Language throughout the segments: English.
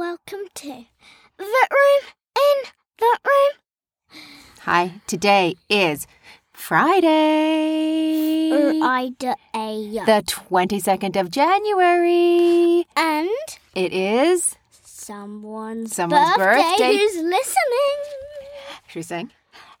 welcome to the room in the room. Hi, today is Friday, Ida uh, A. the 22nd of January. And It is, someone's, Someone's birthday. who's listening. should we sing?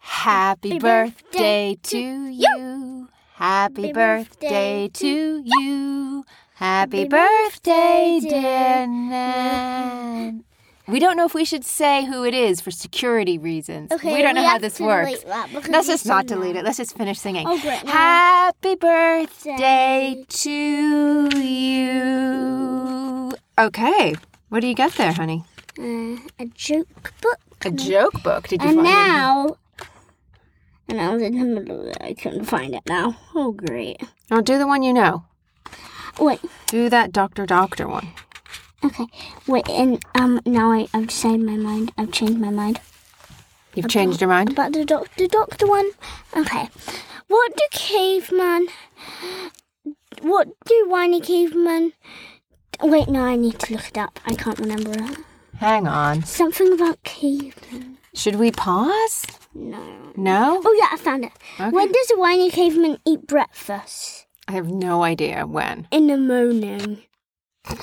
Happy Happy birthday birthday to to you. Happy Happy birthday birthday to you. Happy Happy birthday, dear Nan. We don't know if we should say who it is for security reasons. Okay, we don't know how this works. delete that because Let's just not delete it. Let's just finish singing. Oh, great. No. Happy birthday to you. Okay. What do you got there, honey? Uh, a joke book. A joke book. Did you And find it? And now, and I was in the middle of it. I couldn't find it now. Oh, great. Oh, do the one you know. Wait. Do that Doctor Doctor one. Okay. Wait. And um, now I, I've decided my mind. I've changed my mind You've changed your mind? about the doctor doctor one. Okay. What do caveman? What do whiny caveman? Wait, no. I need to look it up. I can't remember it. Hang on. Something about caveman. Should we pause? No. No? Oh yeah, I found it. Okay. When does a whiny caveman eat breakfast? I have no idea when. In the morning.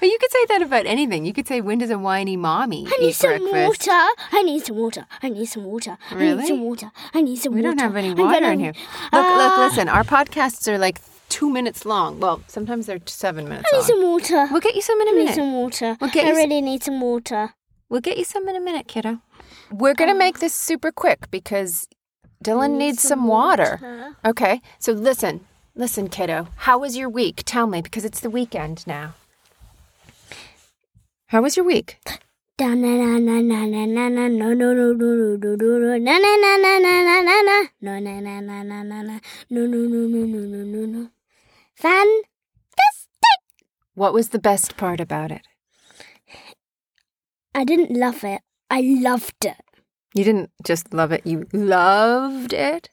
But you could say that about anything. You could say, when does a whiny mommy I need eat some breakfast? water. I need some water. I need some water. I Really? need some water. I need some We water. don't have any I'm water gonna- in here. Look, look, Ah. listen. Our podcasts are like two minutes long. Well, sometimes they're seven minutes I need long. some water. We'll get you some in a I need minute. some water. We'll get I you s- really need some water. We'll get you some in a minute, kiddo. We're going to make this super quick because Dillon need needs some some water. water. Okay, so listen, listen, kiddo. How was your week? Tell me because it's the weekend now. How was your week? Da na na na na na na na no no no no no no no no na na na na na na na na no na na na na na na no no no no no no no no. Fantastic. What was the best part about it? I didn't love it. I loved it. You didn't just love it, you loved it.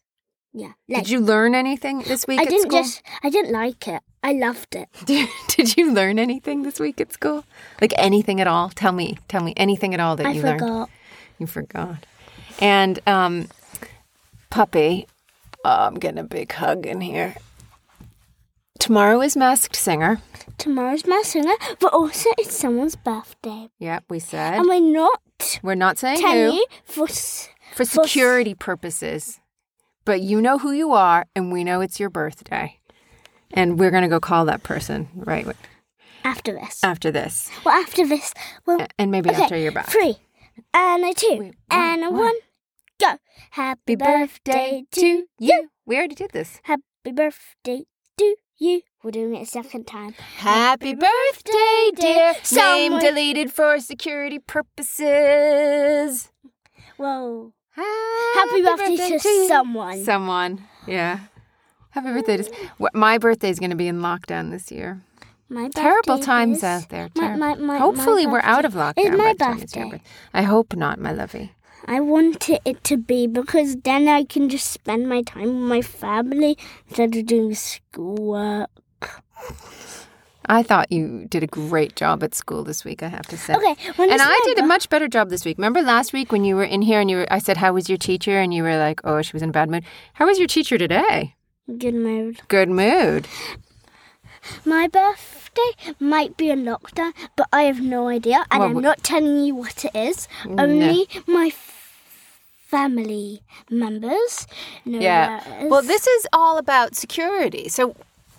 Yeah. Like, Did you learn anything this week I at didn't school? just. I didn't like it. I loved it. Did you learn anything this week at school? Like anything at all? Tell me, tell me anything at all that I you learned. You forgot. And um, puppy, oh, I'm getting a big hug in here. Tomorrow is Masked Singer. Tomorrow's Masked singer, but also it's someone's birthday, Yep, we said. and we're not We're not saying who you for. s- for for security purposes, but you know who you are, and we know it's your birthday. And we're gonna go call that person right After this. after this, well, after this. Well, and maybe okay. after you're back. Three, and a two, Wait, and a one, one. Go. Happy Happy birthday to you. We already did this. Happy birthday to you. We're doing it a second time. Happy birthday, dear. Name deleted for security purposes. Whoa. Happy, Happy, birthday, to, you. someone. Someone. Yeah. Happy birthday to My birthday is going to be in lockdown this year. my Terrible times is- out there. My, my, my, Hopefully, we're out of lockdown. It's by my time it's your birthday. I hope not, my lovey. I want it to be because then I can just spend my time with my family instead of doing schoolwork. I thought you did a great job at school this week, I have to say. Okay, And I did a much better job this week. Remember last week when you were in here and you were, I said, How was your teacher? And you were like, Oh, she was in a bad mood. How was your teacher today? good mood. Good mood. My birthday might be a lockdown, but I have no idea, and Well, I'm not telling you what it is. No. Only my family members know Yeah. is. Well, this is all about security. So,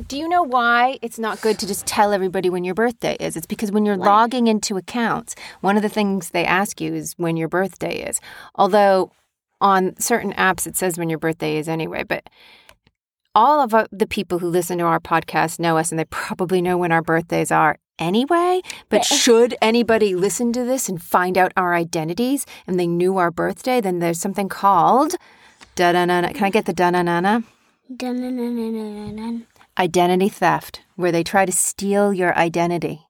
do you know why it's not good to just tell everybody when your birthday is? It's because when you're Why? logging into accounts, one of the things they ask you is when your birthday is. Although on certain apps it says when your birthday is anyway, but all of uh, the people who listen to our podcast know us and they probably know when our birthdays are anyway. But should anybody listen to this and find out our identities and they knew our birthday, then there's something called da da na. Can I get the da na na na? Identity theft, where they try to steal your identity.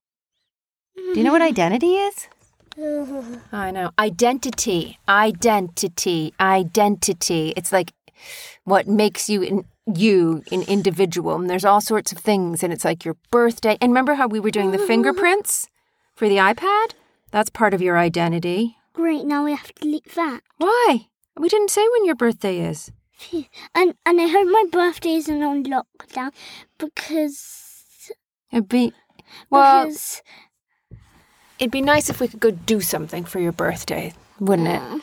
Do you know what identity is? I know. Identity, identity, identity. It's like what makes you you, an individual, and there's all sorts of things, and it's like your birthday. And remember how we were doing the fingerprints for the iPad? That's part of your identity. Great, now we have to leave that. Why? We didn't say when your birthday is. And and I hope my birthday isn't on lockdown because It'd be well, because it'd be nice if we could go do something for your birthday, wouldn't it?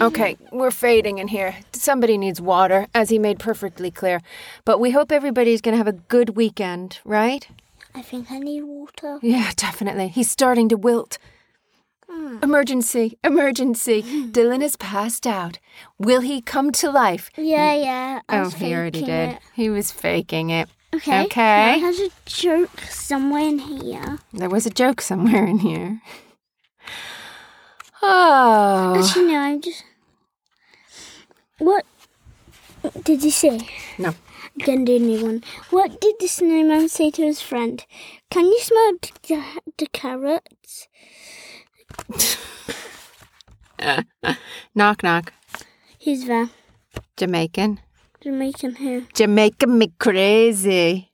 Okay, we're fading in here. Somebody needs water, as he made perfectly clear. But we hope everybody's going to have a good weekend, right? I think I need water. Yeah, definitely. He's starting to wilt. Hmm. Emergency, emergency. Hmm. Dillon is passed out. Will he come to life? Yeah, yeah. I Oh, he already did. it. He was faking it. Okay. Okay. Now has a joke somewhere in here. There was a joke somewhere in here. Oh. Actually, no. I'm just. What did you say? No. I'm do a new one. What did the snowman say to his friend? Can you smell the, the carrots? Knock, knock. He's there. Jamaican. Jamaican here. Jamaican me crazy.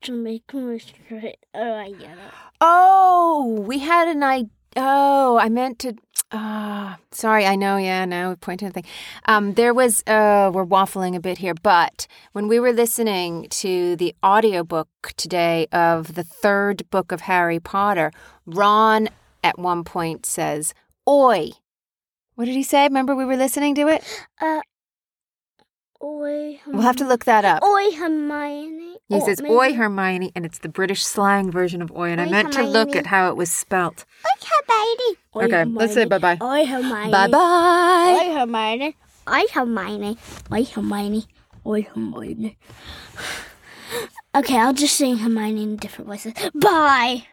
Jamaican was great. Oh, I get it. Oh, we had an I. Oh, I meant to. Ah, sorry. I know. Yeah, no. Pointing at thing. Um, there was. Uh, we're waffling a bit here, but when we were listening to the audiobook today of the third book of Harry Potter, Ron at one point says, "Oi." What did he say? Remember we were listening to it? Uh, oi. We'll have to look that up. Oi, Hermione. He Or says, maybe- Oi, Hermione, and it's the British slang version of oi, and I Oi, meant to look at how it was spelt. Oi, Hermione. Oi, Okay, let's say bye-bye. Oi, Hermione. Bye bye. Oi, Hermione. Oi, Hermione. Oi, Hermione. Oi, Hermione. Okay, I'll just sing Hermione in different voices. Bye.